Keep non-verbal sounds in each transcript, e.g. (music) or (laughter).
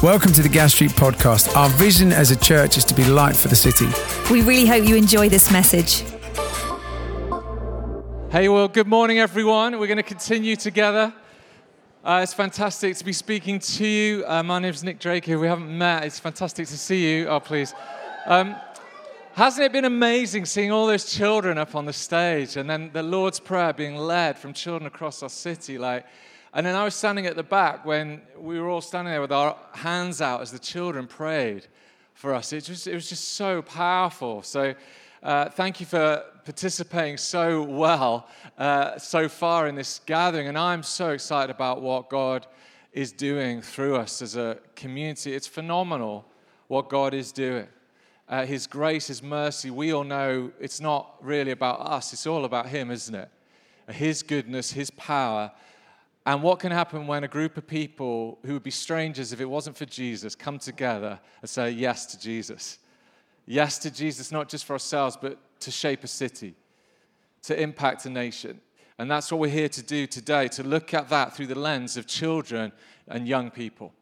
Welcome to the Gas Street Podcast. Our vision as a church is to be light for the city. We really hope you enjoy this message. Hey, well, good morning, everyone. We're going to continue together. Uh, it's fantastic to be speaking to you. Uh, my name's Nick Drake here. We haven't met. It's fantastic to see you. Oh, please. Um, hasn't it been amazing seeing all those children up on the stage and then the Lord's Prayer being led from children across our city? Like, and then I was standing at the back when we were all standing there with our hands out as the children prayed for us. It, it was just so powerful. So, uh, thank you for participating so well uh, so far in this gathering. And I'm so excited about what God is doing through us as a community. It's phenomenal what God is doing. Uh, his grace, His mercy, we all know it's not really about us, it's all about Him, isn't it? His goodness, His power and what can happen when a group of people who would be strangers if it wasn't for Jesus come together and say yes to Jesus? Yes to Jesus, not just for ourselves, but to shape a city, to impact a nation. And that's what we're here to do today, to look at that through the lens of children and young people,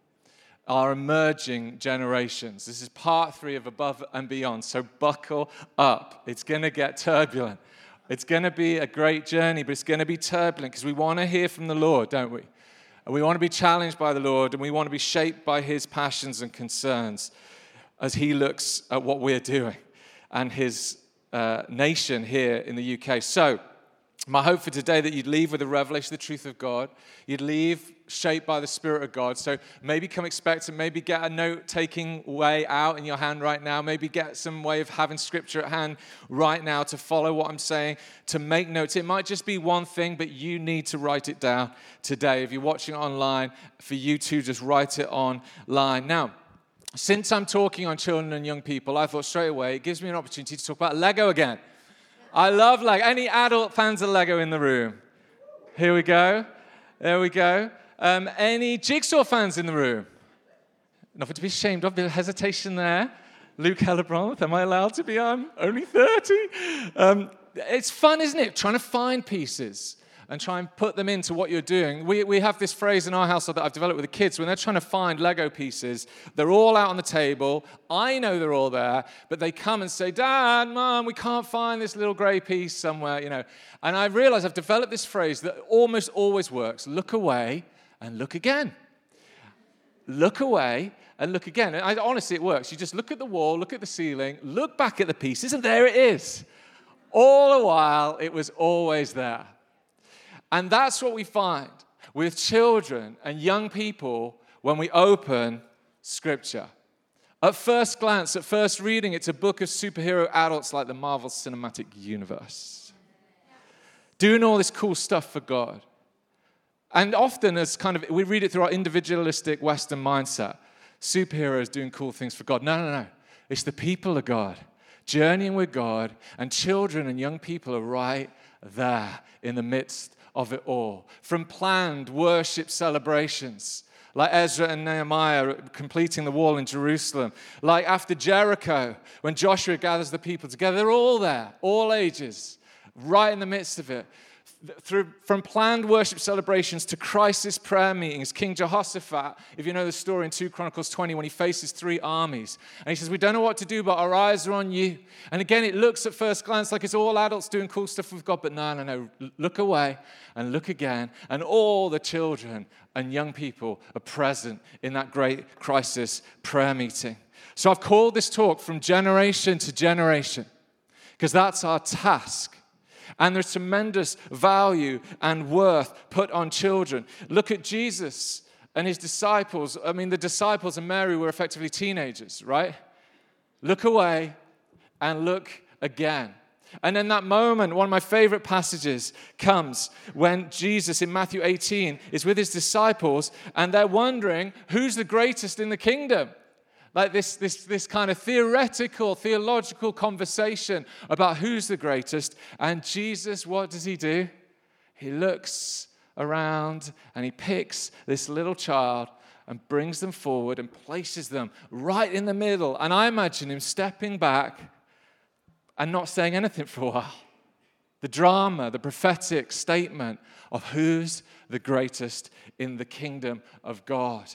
our emerging generations. This is part three of Above and Beyond, so buckle up. It's going to get turbulent. It's going to be a great journey, but it's going to be turbulent because we want to hear from the Lord, don't we? And we want to be challenged by the Lord and we want to be shaped by his passions and concerns as he looks at what we're doing and his uh, nation here in the UK. So, my hope for today that you'd leave with a revelation of the truth of God. You'd leave shaped by the Spirit of God. So maybe come expect expectant, maybe get a note taking way out in your hand right now. Maybe get some way of having scripture at hand right now to follow what I'm saying, to make notes. It might just be one thing, but you need to write it down today. If you're watching online, for you to just write it online. Now, since I'm talking on children and young people, I thought straight away it gives me an opportunity to talk about Lego again. I love Lego. Any adult fans of Lego in the room? Here we go. There we go. Um, any Jigsaw fans in the room? Nothing to be ashamed of. Bit of hesitation there. Luke Hellebronth, am I allowed to be? I'm only 30. Um, it's fun, isn't it? Trying to find pieces and try and put them into what you're doing. We, we have this phrase in our household that I've developed with the kids when they're trying to find Lego pieces, they're all out on the table. I know they're all there, but they come and say, Dad, Mom, we can't find this little grey piece somewhere, you know. And I realize I've developed this phrase that almost always works look away and look again. Look away and look again. And I, honestly, it works. You just look at the wall, look at the ceiling, look back at the pieces, and there it is. All the while, it was always there. And that's what we find with children and young people when we open Scripture. At first glance, at first reading, it's a book of superhero adults like the Marvel Cinematic Universe. Doing all this cool stuff for God. And often, as kind of, we read it through our individualistic Western mindset superheroes doing cool things for God. No, no, no. It's the people of God, journeying with God, and children and young people are right there in the midst of it all. From planned worship celebrations, like Ezra and Nehemiah completing the wall in Jerusalem, like after Jericho, when Joshua gathers the people together, they're all there, all ages, right in the midst of it through, from planned worship celebrations to crisis prayer meetings, King Jehoshaphat, if you know the story in 2 Chronicles 20, when he faces three armies, and he says, We don't know what to do, but our eyes are on you. And again, it looks at first glance like it's all adults doing cool stuff with God, but no, no, no. Look away and look again, and all the children and young people are present in that great crisis prayer meeting. So I've called this talk from generation to generation, because that's our task and there's tremendous value and worth put on children. Look at Jesus and his disciples. I mean, the disciples and Mary were effectively teenagers, right? Look away and look again. And in that moment, one of my favorite passages comes when Jesus in Matthew 18 is with his disciples and they're wondering who's the greatest in the kingdom like this, this, this kind of theoretical, theological conversation about who's the greatest. And Jesus, what does he do? He looks around and he picks this little child and brings them forward and places them right in the middle. And I imagine him stepping back and not saying anything for a while. The drama, the prophetic statement of who's the greatest in the kingdom of God.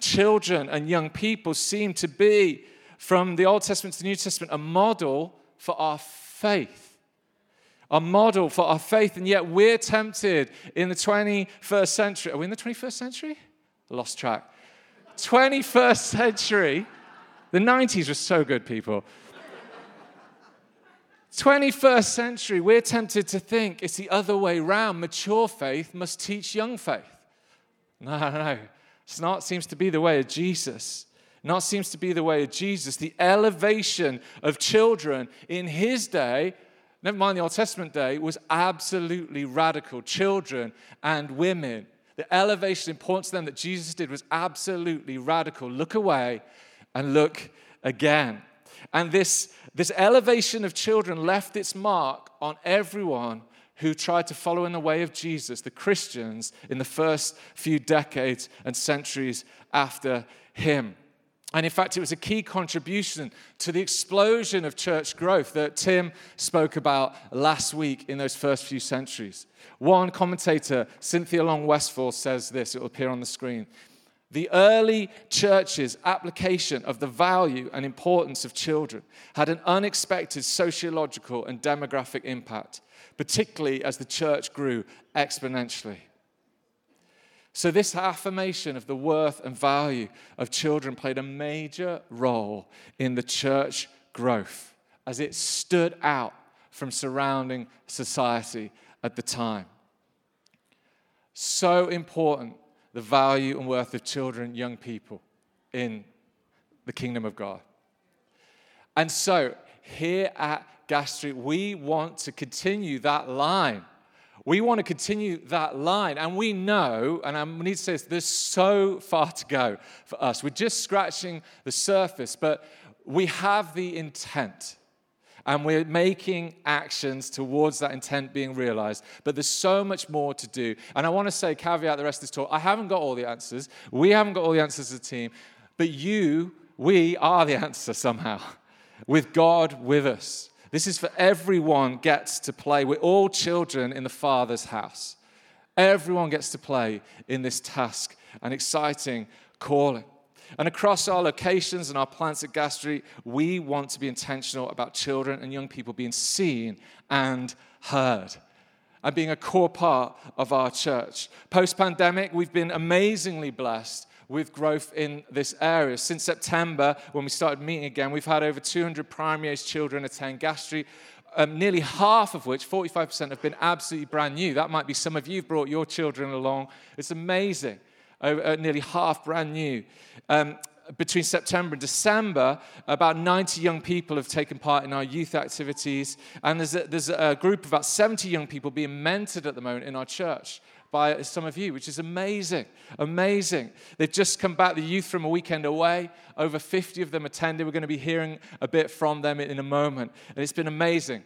Children and young people seem to be, from the Old Testament to the New Testament, a model for our faith. A model for our faith, and yet we're tempted in the 21st century. Are we in the 21st century? Lost track. 21st century. The 90s were so good, people. 21st century, we're tempted to think it's the other way around. Mature faith must teach young faith. No, no, no. It's not seems to be the way of Jesus. Not seems to be the way of Jesus. The elevation of children in his day, never mind the Old Testament day, was absolutely radical. Children and women. The elevation, importance to them that Jesus did was absolutely radical. Look away and look again. And this, this elevation of children left its mark on everyone who tried to follow in the way of Jesus, the Christians, in the first few decades and centuries after him. And in fact, it was a key contribution to the explosion of church growth that Tim spoke about last week in those first few centuries. One commentator, Cynthia Long Westfall, says this, it will appear on the screen. The early church's application of the value and importance of children had an unexpected sociological and demographic impact, particularly as the church grew exponentially. So, this affirmation of the worth and value of children played a major role in the church growth as it stood out from surrounding society at the time. So important the value and worth of children, young people in the kingdom of God. And so, here at Gas Street, we want to continue that line. We want to continue that line. And we know, and I need to say this, there's so far to go for us. We're just scratching the surface, but we have the intent and we're making actions towards that intent being realized. But there's so much more to do. And I want to say, caveat the rest of this talk, I haven't got all the answers. We haven't got all the answers as a team. But you, we are the (laughs) answer somehow, with God with us. This is for everyone gets to play. We're all children in the Father's house. Everyone gets to play in this task, an exciting calling. And across our locations and our plants at Gas Street, we want to be intentional about children and young people being seen and heard and being a core part of our church. Post pandemic, we've been amazingly blessed with growth in this area. Since September, when we started meeting again, we've had over 200 primary age children attend Gas Street. Um, nearly half of which, 45%, have been absolutely brand new. That might be some of you brought your children along. It's amazing uh, nearly half brand new. Um, between September and December, about 90 young people have taken part in our youth activities. And there's a, there's a group of about 70 young people being mentored at the moment in our church by some of you, which is amazing. Amazing. They've just come back, the youth from a weekend away. Over 50 of them attended. We're going to be hearing a bit from them in a moment. And it's been amazing.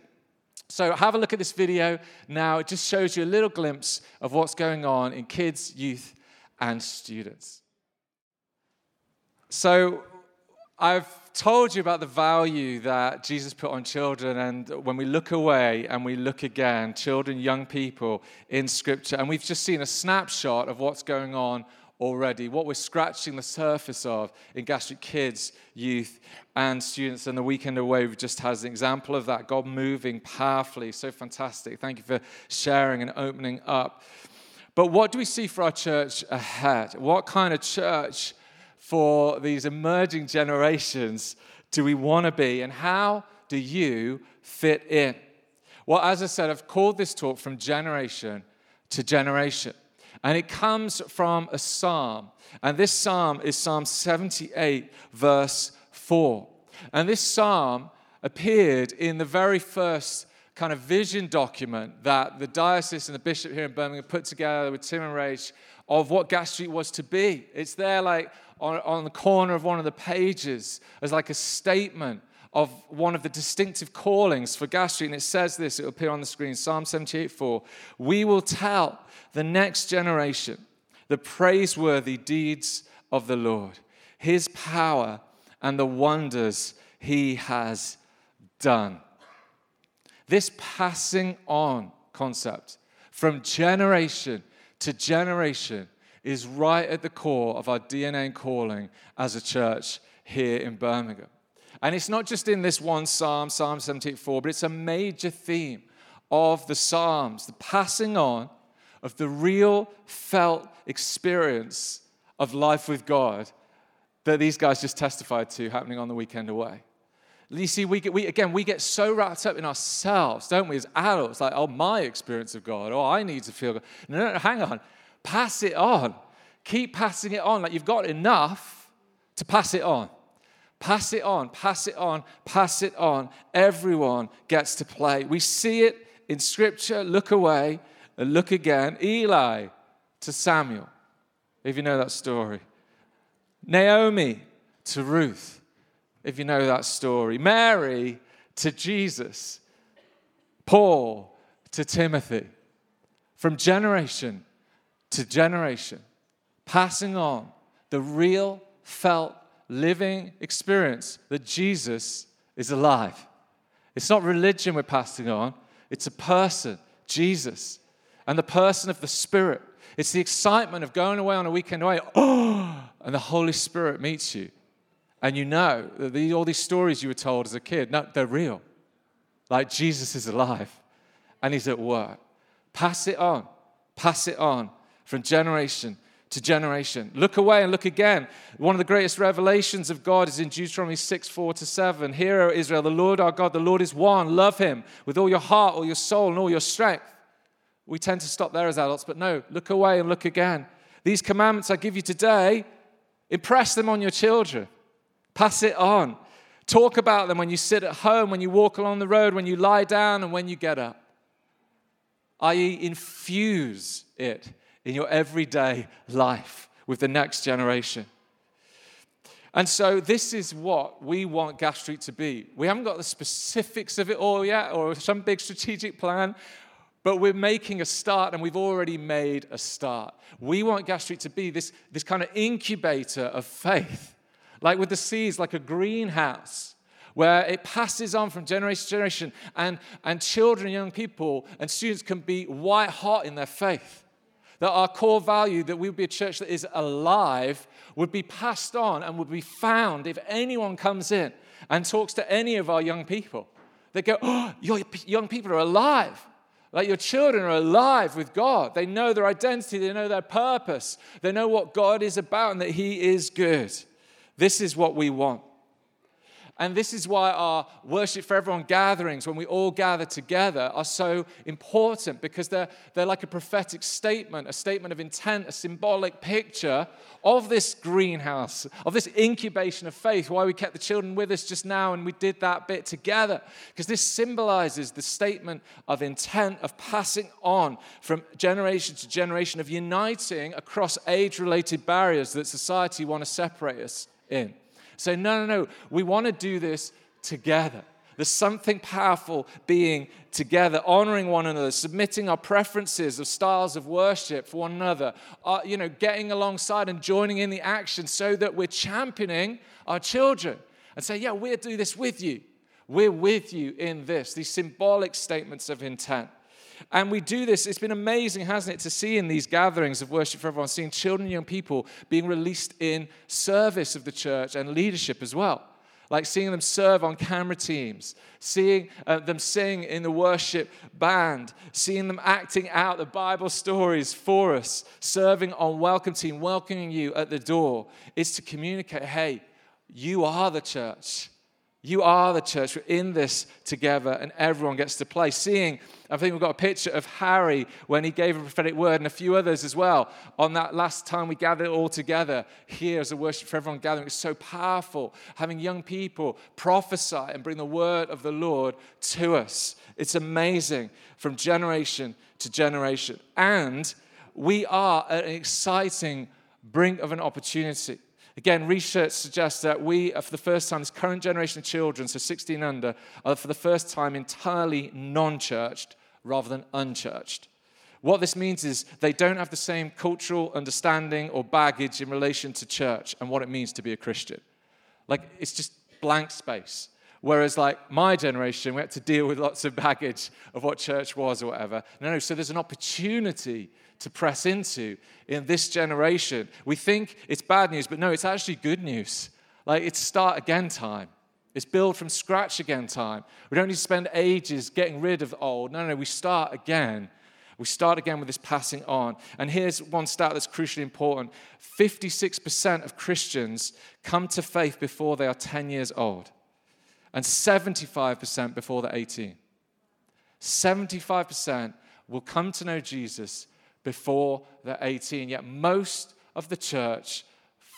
So, have a look at this video now. It just shows you a little glimpse of what's going on in kids, youth, and students. So, I've told you about the value that Jesus put on children, and when we look away and we look again, children, young people in Scripture, and we've just seen a snapshot of what's going on already, what we're scratching the surface of in Gas Street Kids, youth, and students. And the weekend away just has an example of that. God moving powerfully, so fantastic. Thank you for sharing and opening up. But what do we see for our church ahead? What kind of church for these emerging generations do we want to be? And how do you fit in? Well, as I said, I've called this talk from generation to generation. And it comes from a psalm. And this psalm is Psalm 78, verse 4. And this psalm appeared in the very first kind of vision document that the diocese and the bishop here in Birmingham put together with Tim and Rach of what Gas Street was to be. It's there like on, on the corner of one of the pages as like a statement of one of the distinctive callings for Gas Street. And it says this, it'll appear on the screen, Psalm 78 4. We will tell the next generation the praiseworthy deeds of the Lord, his power and the wonders he has done. This passing on concept from generation to generation is right at the core of our DNA and calling as a church here in Birmingham. And it's not just in this one psalm, Psalm 74, but it's a major theme of the Psalms, the passing on of the real felt experience of life with God that these guys just testified to happening on the weekend away. You see, we, get, we again, we get so wrapped up in ourselves, don't we, as adults? Like, oh, my experience of God. Oh, I need to feel God. No, no, no, hang on. Pass it on. Keep passing it on. Like you've got enough to pass it on. Pass it on, pass it on, pass it on. Everyone gets to play. We see it in Scripture. Look away and look again. Eli to Samuel, if you know that story. Naomi to Ruth, if you know that story. Mary to Jesus. Paul to Timothy. From generation to generation, passing on the real, felt, living experience that Jesus is alive. It's not religion we're passing on, it's a person, Jesus, and the person of the Spirit. It's the excitement of going away on a weekend away, oh, (gasps) and the Holy Spirit meets you. And you know that the, all these stories you were told as a kid, no, they're real. Like Jesus is alive and he's at work. Pass it on, pass it on from generation to generation. Look away and look again. One of the greatest revelations of God is in Deuteronomy 6 4 to 7. Hear, O Israel, the Lord our God, the Lord is one. Love him with all your heart, all your soul, and all your strength. We tend to stop there as adults, but no, look away and look again. These commandments I give you today, impress them on your children, pass it on. Talk about them when you sit at home, when you walk along the road, when you lie down, and when you get up. I.e., infuse it in your everyday life with the next generation. And so, this is what we want Gas Street to be. We haven't got the specifics of it all yet or some big strategic plan, but we're making a start and we've already made a start. We want Gas Street to be this, this kind of incubator of faith, like with the seeds, like a greenhouse where it passes on from generation to generation, and, and children, young people, and students can be white hot in their faith that our core value, that we would be a church that is alive, would be passed on and would be found if anyone comes in and talks to any of our young people. They go, Oh, your young people are alive. Like your children are alive with God. They know their identity, they know their purpose, they know what God is about and that He is good. This is what we want. And this is why our worship for everyone gatherings, when we all gather together, are so important because they're, they're like a prophetic statement, a statement of intent, a symbolic picture of this greenhouse, of this incubation of faith. Why we kept the children with us just now and we did that bit together. Because this symbolizes the statement of intent, of passing on from generation to generation, of uniting across age related barriers that society want to separate us in. Say, no, no, no, we want to do this together. There's something powerful being together, honoring one another, submitting our preferences of styles of worship for one another, uh, you know, getting alongside and joining in the action so that we're championing our children and say, yeah, we'll do this with you. We're with you in this, these symbolic statements of intent. And we do this, it's been amazing, hasn't it, to see in these gatherings of worship for everyone, seeing children and young people being released in service of the church and leadership as well. Like seeing them serve on camera teams, seeing uh, them sing in the worship band, seeing them acting out the Bible stories for us, serving on welcome team, welcoming you at the door. It's to communicate hey, you are the church. You are the church. We're in this together, and everyone gets to play. Seeing, I think we've got a picture of Harry when he gave a prophetic word, and a few others as well. On that last time we gathered all together here as a worship for everyone gathering, it's so powerful having young people prophesy and bring the word of the Lord to us. It's amazing from generation to generation. And we are at an exciting brink of an opportunity. Again, research suggests that we, uh, for the first time, this current generation of children, so 16 under, are for the first time entirely non churched rather than unchurched. What this means is they don't have the same cultural understanding or baggage in relation to church and what it means to be a Christian. Like, it's just blank space. Whereas, like my generation, we had to deal with lots of baggage of what church was or whatever. No, no, so there's an opportunity to press into in this generation. We think it's bad news, but no, it's actually good news. Like it's start again time. It's build from scratch again time. We don't need to spend ages getting rid of old. No, no, we start again. We start again with this passing on. And here's one stat that's crucially important 56% of Christians come to faith before they are 10 years old, and 75% before they're 18. 75% will come to know Jesus before they're 18. Yet most of the church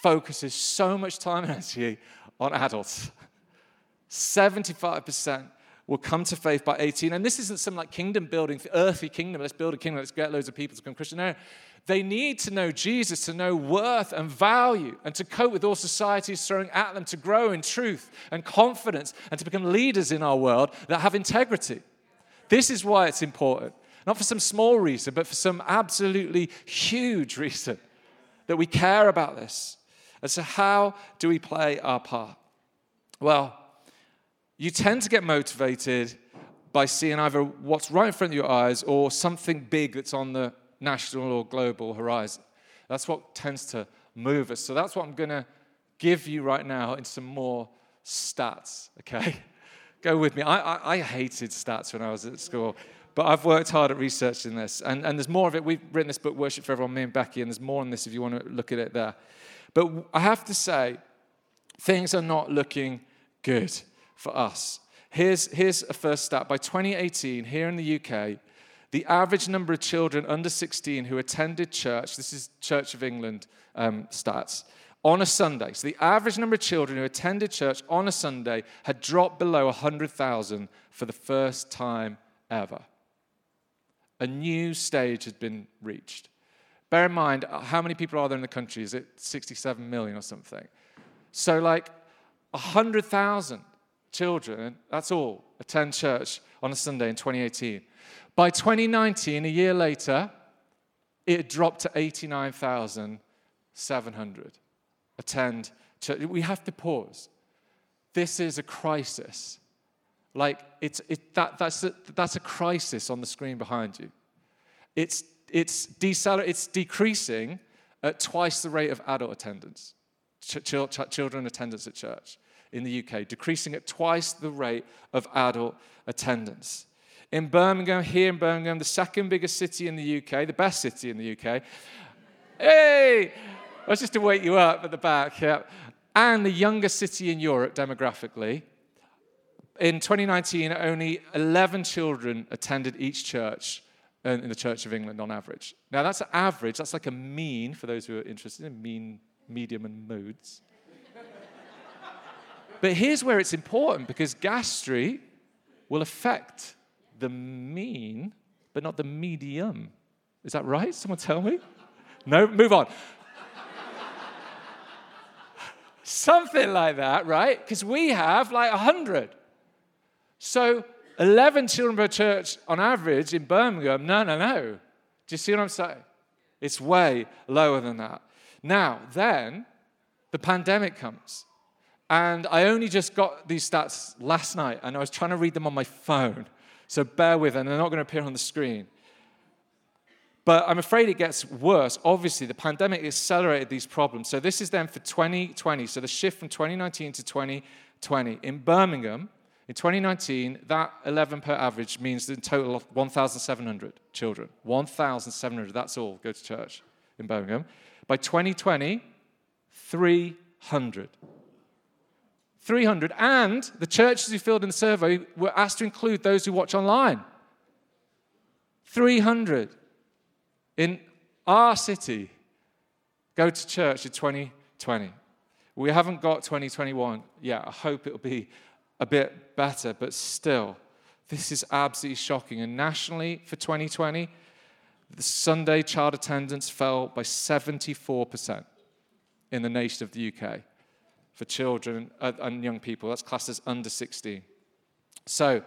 focuses so much time and energy on adults. 75% will come to faith by 18. And this isn't some like kingdom building, earthly kingdom. Let's build a kingdom, let's get loads of people to become Christian. No, they need to know Jesus to know worth and value and to cope with all societies throwing at them to grow in truth and confidence and to become leaders in our world that have integrity. This is why it's important. Not for some small reason, but for some absolutely huge reason that we care about this. And so, how do we play our part? Well, you tend to get motivated by seeing either what's right in front of your eyes or something big that's on the national or global horizon. That's what tends to move us. So that's what I'm going to give you right now in some more stats, okay? (laughs) Go with me. I, I, I, hated stats when I was at school, but I've worked hard at researching this. And, and there's more of it. We've written this book, Worship for Everyone, me and Becky, and there's more on this if you want to look at it there. But I have to say, things are not looking good for us. Here's, here's a first stat. By 2018, here in the UK, the average number of children under 16 who attended church, this is Church of England um, stats, on a Sunday. So the average number of children who attended church on a Sunday had dropped below 100,000 for the first time ever. A new stage had been reached. Bear in mind, uh, how many people are there in the country? Is it 67 million or something? So, like 100,000 children, that's all, attend church on a Sunday in 2018. By 2019, a year later, it dropped to 89,700 attend church. We have to pause. This is a crisis. Like, it's, it, that, that's, a, that's a crisis on the screen behind you. It's, it's, deceler- it's decreasing at twice the rate of adult attendance, ch- ch- children attendance at church in the UK, decreasing at twice the rate of adult attendance. In Birmingham, here in Birmingham, the second biggest city in the UK, the best city in the UK. Hey! That's just to wake you up at the back, yeah. And the youngest city in Europe demographically. In 2019, only 11 children attended each church uh, in the Church of England on average. Now, that's an average, that's like a mean for those who are interested in mean, medium, and moods. But here's where it's important because Gas Street will affect the mean, but not the medium. Is that right? Someone tell me? No, move on. Something like that, right? Because we have like 100. So 11 children per church on average in Birmingham, no, no, no. Do you see what I'm saying? It's way lower than that. Now, then, the pandemic comes. And I only just got these stats last night, and I was trying to read them on my phone. So bear with, and they're not going to appear on the screen. But I'm afraid it gets worse. Obviously, the pandemic accelerated these problems. So this is then for 2020. So the shift from 2019 to 2020. In Birmingham, in 2019, that 11 per average means in total of 1,700 children. 1,700, that's all, go to church in Birmingham. By 2020, 300. 300. And the churches who filled in the survey were asked to include those who watch online. 300 in our city go to church in 2020. We haven't got 2021 yet. I hope it'll be a bit better, but still, this is absolutely shocking. And nationally for 2020, the Sunday child attendance fell by 74% in the nation of the UK for children and young people. That's classed as under 16. So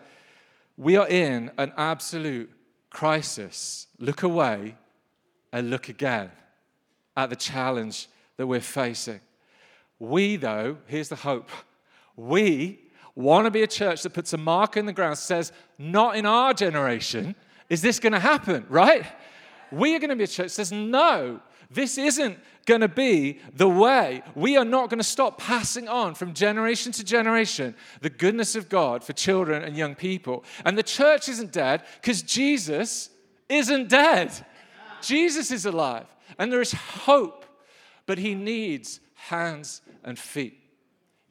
we are in an absolute crisis. Look away and look again at the challenge that we're facing. We, though, here's the hope we want to be a church that puts a mark in the ground, says, not in our generation is this going to happen, right? We are going to be a church that says, no, this isn't going to be the way. We are not going to stop passing on from generation to generation the goodness of God for children and young people. And the church isn't dead because Jesus isn't dead. Jesus is alive. And there is hope, but he needs hands and feet.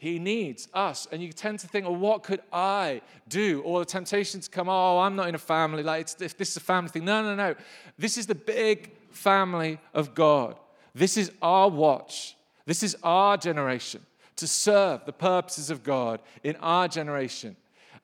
He needs us. And you tend to think, well, what could I do? Or the temptation to come, oh, I'm not in a family. Like, if this is a family thing. No, no, no. This is the big family of God. This is our watch. This is our generation to serve the purposes of God in our generation.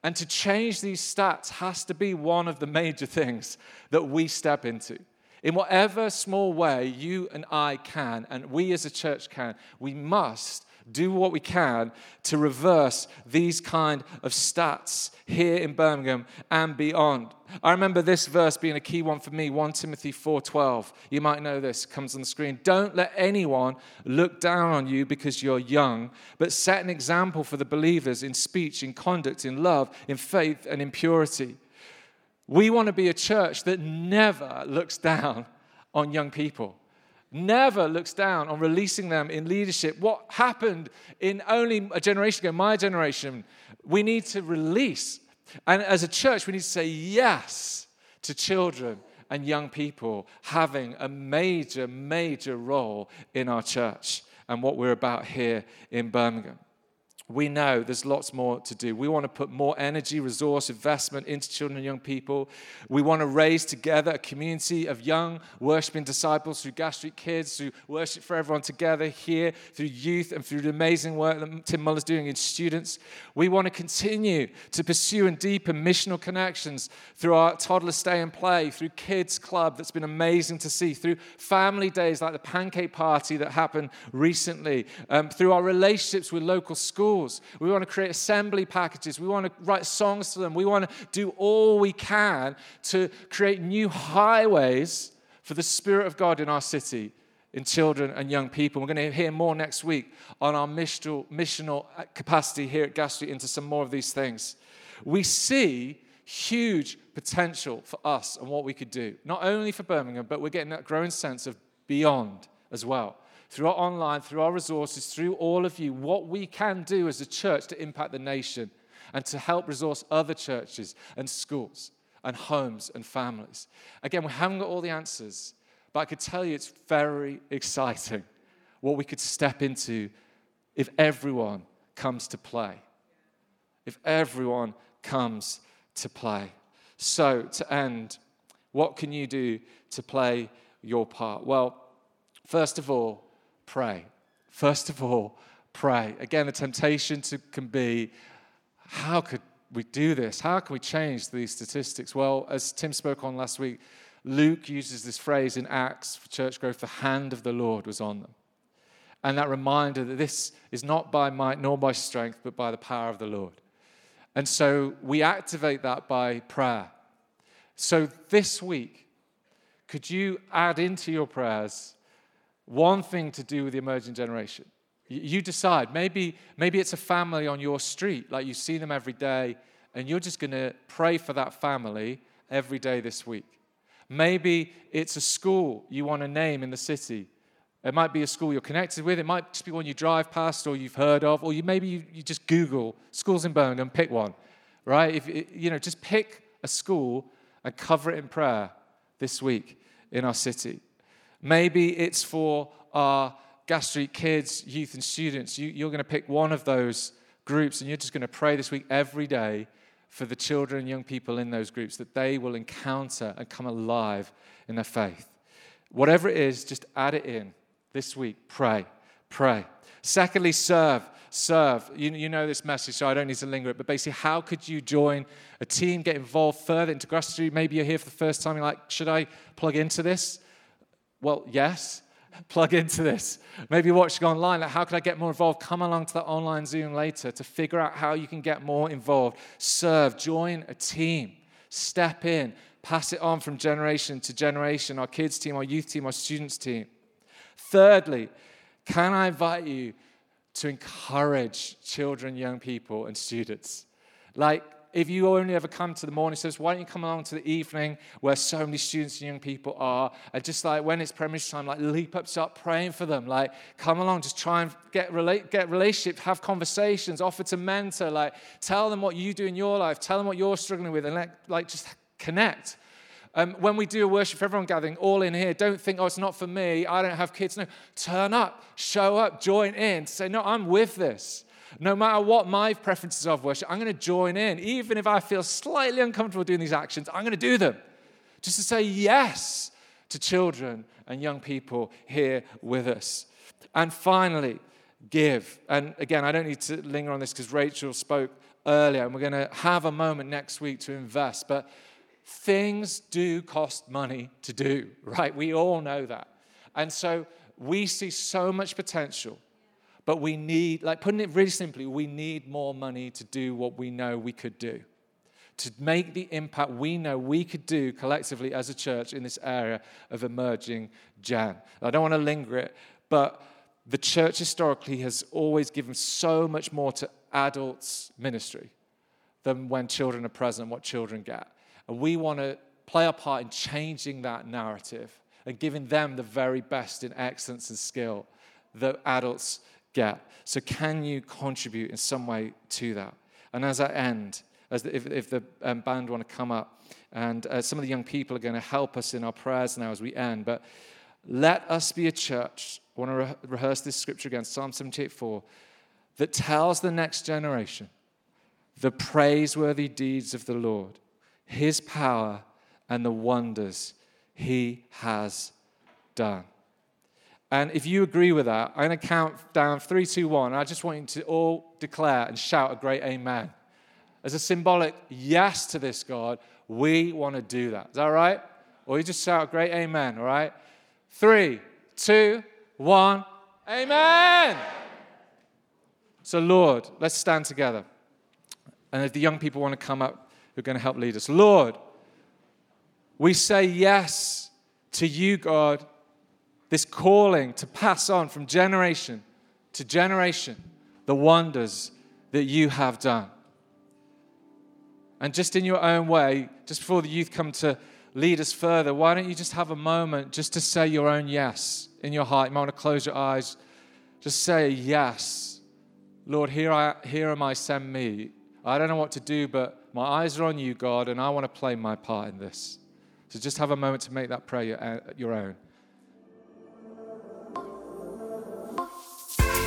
And to change these stats has to be one of the major (laughs) things that we step into. In whatever small way you and I can, and we as a church can, we must do what we can to reverse these kind of stats here in Birmingham and beyond. I remember this verse being a key one for me, 1 Timothy 4:12. You might know this, comes on the screen. Don't let anyone look down on you because you're young, but set an example for the believers in speech, in conduct, in love, in faith and in purity. We want to be a church that never looks down on young people never looks down on releasing them in leadership. What happened in only a generation ago, my generation, we need to release. And as a church, we need to say yes to children and young people having a major, major role in our church and what we're about here in Birmingham we know there's lots more to do. We want to put more energy, resource, investment into children and young people. We want to raise together a community of young worshiping disciples through Gas Street Kids, through Worship for Everyone together here, through youth, and through the amazing work that Tim Muller's doing in students. We want to continue to pursue and deepen missional connections through our toddler stay and play, through Kids Club that's been amazing to see, through family days like the pancake party that happened recently, um, through our relationships with local schools schools. We want to create assembly packages. We want to write songs to them. We want to do all we can to create new highways for the Spirit of God in our city, in children and young people. We're going to hear more next week on our missional, missional capacity here at Gas Street into some more of these things. We see huge potential for us and what we could do, not only for Birmingham, but we're getting that growing sense of beyond as well through our online, through our resources, through all of you, what we can do as a church to impact the nation and to help resource other churches and schools and homes and families. Again, we haven't got all the answers, but I could tell you it's very exciting what we could step into if everyone comes to play. If everyone comes to play. So, to end, what can you do to play your part? Well, first of all, pray. First of all, pray. Again, the temptation to, can be how could we do this? How can we change these statistics? Well, as Tim spoke on last week, Luke uses this phrase in Acts for church growth the hand of the Lord was on them. And that reminder that this is not by might nor by strength, but by the power of the Lord. And so we activate that by prayer. So this week, could you add into your prayers one thing to do with the emerging generation. You decide. Maybe, maybe it's a family on your street, like you see them every day, and you're just going to pray for that family every day this week. Maybe it's a school you want to name in the city. It might be a school you're connected with. It might just be one you drive past or you've heard of, or you maybe you, you just Google schools in Birmingham, pick one, right? If you know, just pick a school and cover it in prayer this week in our city. Maybe it's for our Gas Street kids, youth, and students. You, you're going to pick one of those groups and you're just going to pray this week every day for the children and young people in those groups that they will encounter and come alive in their faith. Whatever it is, just add it in this week. Pray, pray. Secondly, serve. Serve. You, you know this message, so I don't need to linger it. But basically, how could you join a team, get involved further into Gas Street? Maybe you're here for the first time. You're like, should I plug into this? Well, yes. Plug into this. Maybe you're watching online, like, how can I get more involved? Come along to the online Zoom later to figure out how you can get more involved. Serve, join a team, step in, pass it on from generation to generation our kids' team, our youth team, our students' team. Thirdly, can I invite you to encourage children, young people, and students. Like, if you only ever come to the morning service, why don't you come along to the evening where so many students and young people are? And just like when it's premiership time, like leap up, start praying for them. Like come along, just try and get relate, get relationship, have conversations, offer to mentor. Like tell them what you do in your life, tell them what you're struggling with, and let, like just connect. Um, when we do a worship everyone gathering, all in here, don't think, oh, it's not for me. I don't have kids. No, turn up, show up, join in. Say, no, I'm with this. No matter what my preferences of worship, I'm going to join in. Even if I feel slightly uncomfortable doing these actions, I'm going to do them. Just to say yes to children and young people here with us. And finally, give. And again, I don't need to linger on this because Rachel spoke earlier, and we're going to have a moment next week to invest. But things do cost money to do, (laughs) right? We all know that. And so we see so much potential but we need, like putting it really simply, we need more money to do what we know we could do. To make the impact we know we could do collectively as a church in this area of emerging Jan. I don't want to linger it, but the church historically has always given so much more to adults' ministry than when children are present, what children get. And we want to play our part in changing that narrative and giving them the very best in excellence and skill that adults get. So, can you contribute in some way to that? And as I end, as the, if, if, the um, band want to come up, and uh, some of the young people are going to help us in our prayers now as we end, but let us be a church. I want to re- rehearse this scripture again, Psalm 78 4, that tells the next generation the praiseworthy deeds of the Lord, his power, and the wonders he has done. And if you agree with that, I'm going to count down three, two, one. I just want you to all declare and shout a great amen. As a symbolic yes to this, God, we want to do that. Is that right? Or you just shout a great amen, all right? Three, two, one, amen. So, Lord, let's stand together. And if the young people want to come up, who are going to help lead us, Lord, we say yes to you, God this calling to pass on from generation to generation the wonders that you have done. And just in your own way, just before the youth come to lead us further, why don't you just have a moment just to say your own yes in your heart? You might want to close your eyes. Just say yes. Lord, here, I, here am I, send me. I don't know what to do, but my eyes are on you, God, and I want to play my part in this. So just have a moment to make that prayer your, your own.